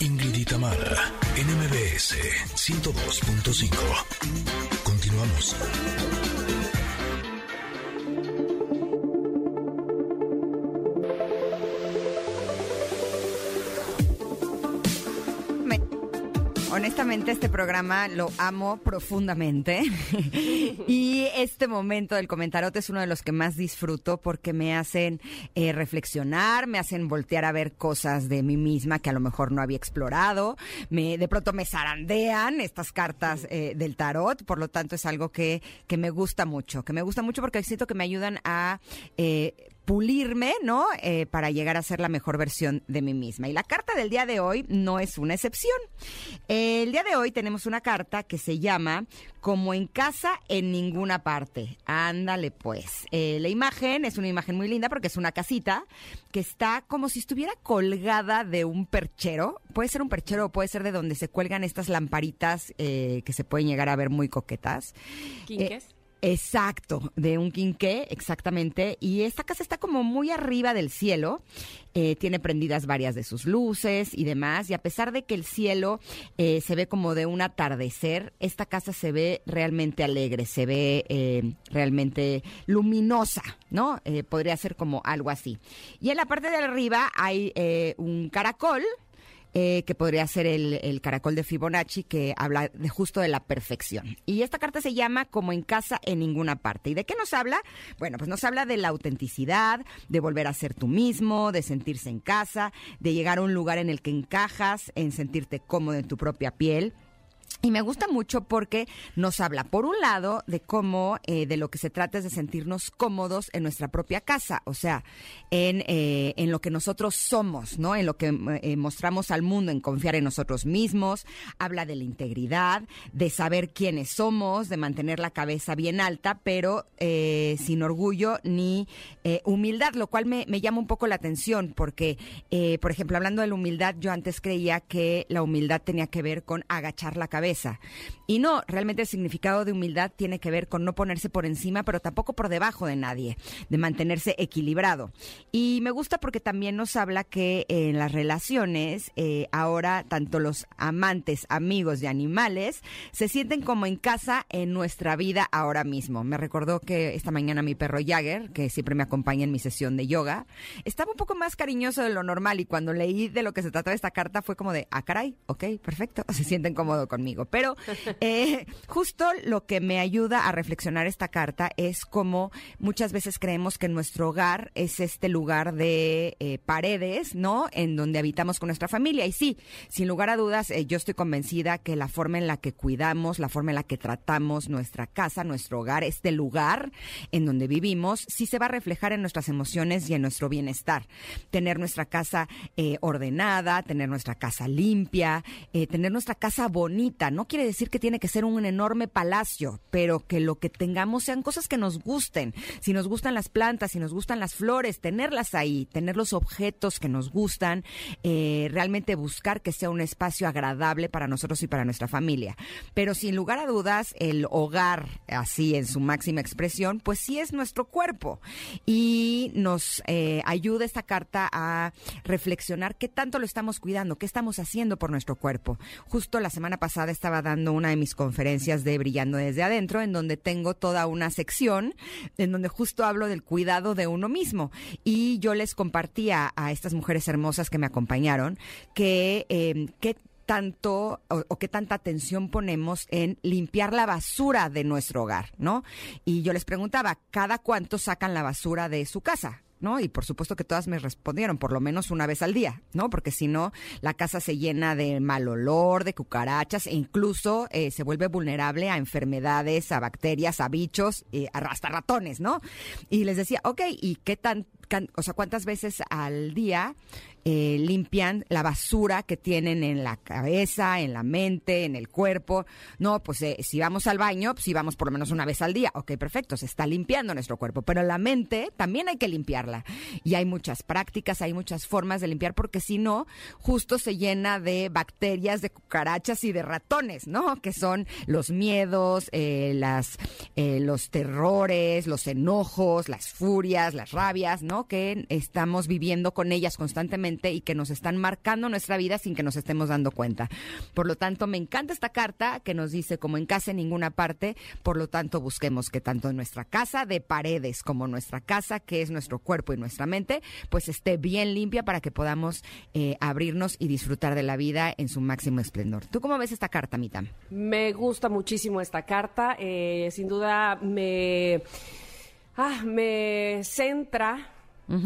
Ingrid y Tamara, NMBS 102.5. Continuamos. Honestamente, este programa lo amo profundamente. y este momento del comentarote es uno de los que más disfruto porque me hacen eh, reflexionar, me hacen voltear a ver cosas de mí misma que a lo mejor no había explorado. Me, de pronto me zarandean estas cartas eh, del tarot. Por lo tanto, es algo que, que me gusta mucho. Que me gusta mucho porque siento que me ayudan a eh, pulirme, ¿no? Eh, para llegar a ser la mejor versión de mí misma. Y la carta del día de hoy no es una excepción. el día de hoy tenemos una carta que se llama Como en casa en ninguna parte. Ándale pues. Eh, la imagen es una imagen muy linda porque es una casita que está como si estuviera colgada de un perchero. Puede ser un perchero o puede ser de donde se cuelgan estas lamparitas eh, que se pueden llegar a ver muy coquetas. ¿Quinques? Exacto, de un quinqué, exactamente. Y esta casa está como muy arriba del cielo. Eh, tiene prendidas varias de sus luces y demás. Y a pesar de que el cielo eh, se ve como de un atardecer, esta casa se ve realmente alegre, se ve eh, realmente luminosa, ¿no? podría ser como algo así. Y en la parte de arriba hay un caracol eh, que podría ser el, caracol de Fibonacci, que habla de justo de la perfección. Y esta carta se llama Como en casa en ninguna parte. ¿Y de qué nos habla? Bueno, pues nos habla de la autenticidad, de volver a ser tú mismo, de sentirse en casa, de llegar a un lugar en el que encajas, en sentirte cómodo en tu propia piel. Y me gusta mucho porque nos habla, por un lado, de cómo eh, de lo que se trata es de sentirnos cómodos en nuestra propia casa, o sea, en, eh, en lo que nosotros somos, ¿no? En lo que eh, mostramos al mundo, en confiar en nosotros mismos. Habla de la integridad, de saber quiénes somos, de mantener la cabeza bien alta, pero sin orgullo ni humildad, lo cual me, me, llama un poco la atención porque, por ejemplo, hablando de la humildad, yo antes creía que la humildad tenía que ver con agachar la cabeza y no, realmente el significado de humildad tiene que ver con no ponerse por encima, pero tampoco por debajo de nadie, de mantenerse equilibrado. Y me gusta porque también nos habla que en las relaciones, eh, ahora tanto los amantes, amigos de animales, se sienten como en casa en nuestra vida ahora mismo. Me recordó que esta mañana mi perro Jagger, que siempre me acompaña en mi sesión de yoga, estaba un poco más cariñoso de lo normal y cuando leí de lo que se trataba esta carta fue como de, ah, caray, ok, perfecto, se sienten cómodo conmigo. Pero eh, justo lo que me ayuda a reflexionar esta carta es como muchas veces creemos que nuestro hogar es este lugar de eh, paredes, ¿no? En donde habitamos con nuestra familia. Y sí, sin lugar a dudas, eh, yo estoy convencida que la forma en la que cuidamos, la forma en la que tratamos nuestra casa, nuestro hogar, este lugar en donde vivimos, sí se va a reflejar en nuestras emociones y en nuestro bienestar. Tener nuestra casa ordenada, tener nuestra casa limpia, tener nuestra casa bonita, no quiere decir que tiene que ser un enorme palacio, pero que lo que tengamos sean cosas que nos gusten. Si nos gustan las plantas, si nos gustan las flores, tenerlas ahí, tener los objetos que nos gustan, eh, realmente buscar que sea un espacio agradable para nosotros y para nuestra familia. Pero sin lugar a dudas, el hogar, así en su máxima expresión, pues sí es nuestro cuerpo. Y nos eh, ayuda esta carta a reflexionar qué tanto lo estamos cuidando, qué estamos haciendo por nuestro cuerpo. Justo la semana pasada estaba dando una de mis conferencias de Brillando desde adentro, en donde tengo toda una sección en donde justo hablo del cuidado de uno mismo. Y yo les compartía a estas mujeres hermosas que me acompañaron que, eh, qué tanto o, o, qué tanta atención ponemos en limpiar la basura de nuestro hogar, ¿no? Y yo les preguntaba, ¿cada cuánto sacan la basura de su casa? ¿No? Y por supuesto que todas me respondieron, por lo menos una vez al día, ¿no? Porque si no, la casa se llena de mal olor, de cucarachas e incluso eh, se vuelve vulnerable a enfermedades, a bacterias, a bichos, eh, hasta ratones, ¿no? Y les decía, ok, ¿y qué tan, o sea, cuántas veces al día eh, limpian la basura que tienen en la cabeza, en la mente, en el cuerpo. No, pues eh, si vamos al baño, pues si vamos por lo menos una vez al día. Ok, perfecto, se está limpiando nuestro cuerpo, pero la mente también hay que limpiarla. Y hay muchas prácticas, hay muchas formas de limpiar, porque si no, justo se llena de bacterias, de cucarachas y de ratones, ¿no? Que son los miedos, eh, las, los terrores, los enojos, las furias, las rabias, ¿no? Que estamos viviendo con ellas constantemente y que nos están marcando nuestra vida sin que nos estemos dando cuenta. Por lo tanto, me encanta esta carta que nos dice como en casa en ninguna parte, por lo tanto, busquemos que tanto nuestra casa de paredes como nuestra casa, que es nuestro cuerpo y nuestra mente, pues esté bien limpia para que podamos eh, abrirnos y disfrutar de la vida en su máximo esplendor. ¿Tú cómo ves esta carta, Mita? Me gusta muchísimo esta carta, eh, sin duda me, ah, me centra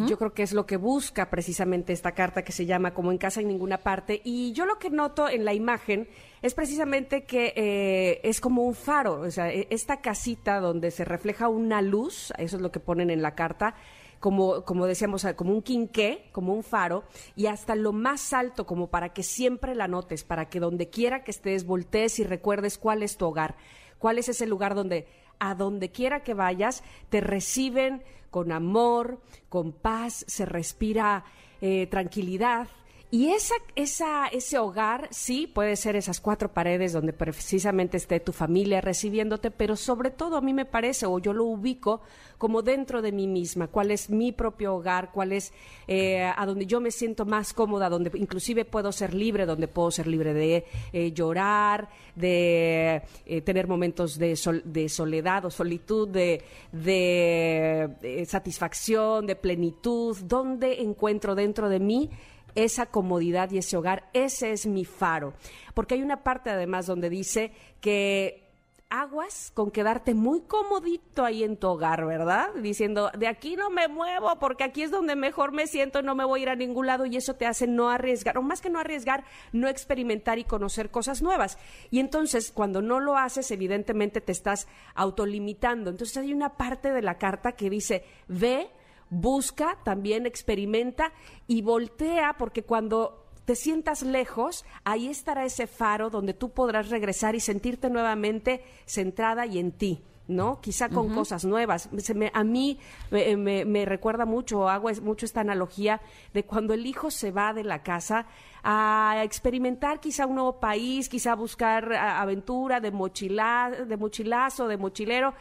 yo creo que es lo que busca precisamente esta carta que se llama Como en casa en ninguna parte. Y yo lo que noto en la imagen es precisamente que eh, es como un faro, o sea, e, esta casita donde se refleja una luz, eso es lo que ponen en la carta, como, como decíamos, como un quinqué, como un faro, y hasta lo más alto, como para que siempre la notes, para que donde quiera que estés, voltees y recuerdes cuál es tu hogar, cuál es ese lugar donde a donde quiera que vayas, te reciben con amor, con paz, se respira eh, tranquilidad. Y esa, esa, ese hogar, sí, puede ser esas cuatro paredes donde precisamente esté tu familia recibiéndote, pero sobre todo a mí me parece, o yo lo ubico como dentro de mí misma, cuál es mi propio hogar, cuál es eh, a donde yo me siento más cómoda, donde inclusive puedo ser libre, donde puedo ser libre de eh, llorar, de eh, tener momentos de, de, soledad o solitud, de, de satisfacción, de plenitud, donde encuentro dentro de mí esa comodidad y ese hogar, ese es mi faro. Porque hay una parte además donde dice que aguas con quedarte muy comodito ahí en tu hogar, ¿verdad? Diciendo, de aquí no me muevo porque aquí es donde mejor me siento, no me voy a ir a ningún lado y eso te hace no arriesgar, o más que no arriesgar, no experimentar y conocer cosas nuevas. Y entonces, cuando no lo haces, evidentemente te estás autolimitando. Entonces hay una parte de la carta que dice, ve, busca, también experimenta y voltea, porque cuando te sientas lejos, ahí estará ese faro donde tú podrás regresar y sentirte nuevamente centrada y en ti. ¿no? Quizá con cosas nuevas. a mí me, recuerda mucho, hago mucho esta analogía de cuando el hijo se va de la casa a experimentar quizá un nuevo país, quizá buscar aventura de, mochila, de mochilazo, de mochilero,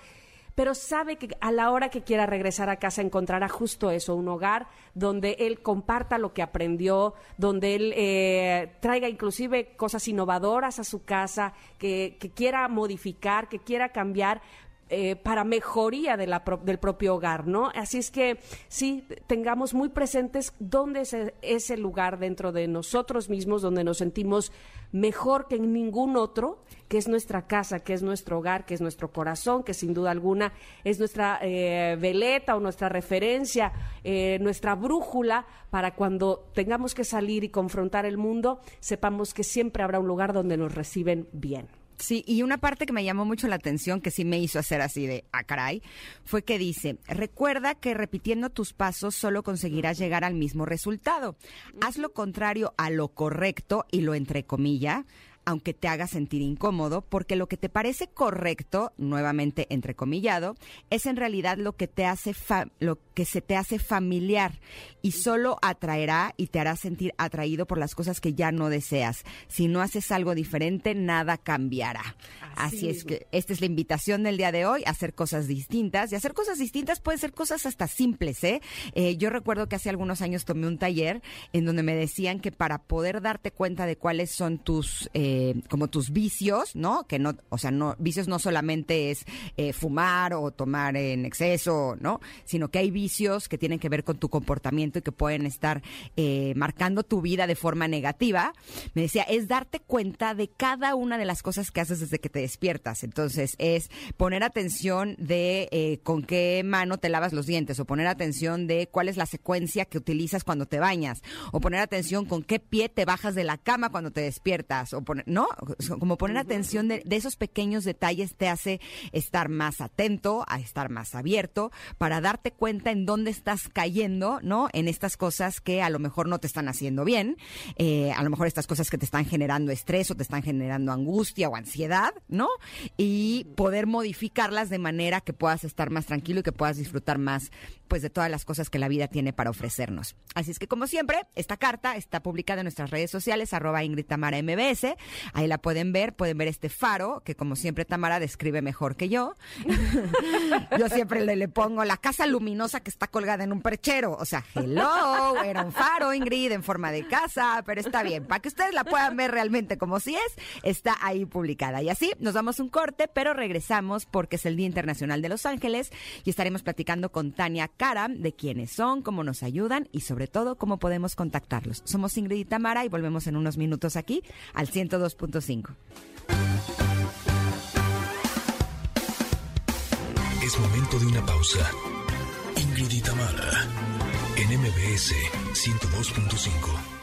pero sabe que a la hora que quiera regresar a casa encontrará justo eso, un hogar donde él comparta lo que aprendió, donde él eh, traiga inclusive cosas innovadoras a su casa, que, quiera modificar, que quiera cambiar, eh, para mejoría del propio hogar, ¿no? Así es que sí, tengamos muy presentes dónde es ese lugar dentro de nosotros mismos, donde nos sentimos mejor que en ningún otro, que es nuestra casa, que es nuestro hogar, que es nuestro corazón, que sin duda alguna es nuestra eh, veleta o nuestra referencia, eh, nuestra brújula para cuando tengamos que salir y confrontar el mundo, sepamos que siempre habrá un lugar donde nos reciben bien. Sí, y una parte que me llamó mucho la atención, que sí me hizo hacer así de, ah, caray, fue que dice, recuerda que repitiendo tus pasos solo conseguirás llegar al mismo resultado. Haz lo contrario a lo correcto y lo entrecomilla aunque te haga sentir incómodo, porque lo que te parece correcto, nuevamente entrecomillado, es en realidad lo que te hace lo que se te hace familiar y solo atraerá y te hará sentir atraído por las cosas que ya no deseas. Si no haces algo diferente, nada cambiará. Así, es que esta es la invitación del día de hoy, hacer cosas distintas. Y hacer cosas distintas pueden ser cosas hasta simples, ¿eh? ¿eh? yo recuerdo que hace algunos años tomé un taller en donde me decían que para poder darte cuenta de cuáles son tus... Eh, eh, como tus vicios, ¿no? Que no, o sea, no, vicios no solamente es eh, fumar o tomar en exceso, ¿no? Sino que hay vicios que tienen que ver con tu comportamiento y que pueden estar eh, marcando tu vida de forma negativa. Me decía, es darte cuenta de cada una de las cosas que haces desde que te despiertas. Entonces, es poner atención de con qué mano te lavas los dientes, o poner atención de cuál es la secuencia que utilizas cuando te bañas, o poner atención con qué pie te bajas de la cama cuando te despiertas, o poner, ¿no? Como poner atención de, esos pequeños detalles te hace estar más atento, a estar más abierto, para darte cuenta en dónde estás cayendo, ¿no? En estas cosas que a lo mejor no te están haciendo bien, eh, a lo mejor estas cosas que te están generando estrés o te están generando angustia o ansiedad, ¿no? Y poder modificarlas de manera que puedas estar más tranquilo y que puedas disfrutar más pues de todas las cosas que la vida tiene para ofrecernos. Así es que como siempre, esta carta está publicada en nuestras redes sociales, arroba Ingrid Tamara MBS. Ahí la pueden ver, pueden ver este faro, que como siempre Tamara describe mejor que yo. yo siempre le, le pongo la casa luminosa que está colgada en un perchero. O sea, hello, era un faro, Ingrid, en forma de casa, pero está bien. Para que ustedes la puedan ver realmente como si es, está ahí publicada. Y así nos damos un corte, pero regresamos porque es el Día Internacional de Los Ángeles y estaremos platicando con Tania Cara de quiénes son, cómo nos ayudan y sobre todo cómo podemos contactarlos. Somos Ingrid y Tamara y volvemos en unos minutos aquí al 102.5. Es momento de una pausa. Ingrid y Tamara en MBS 102.5.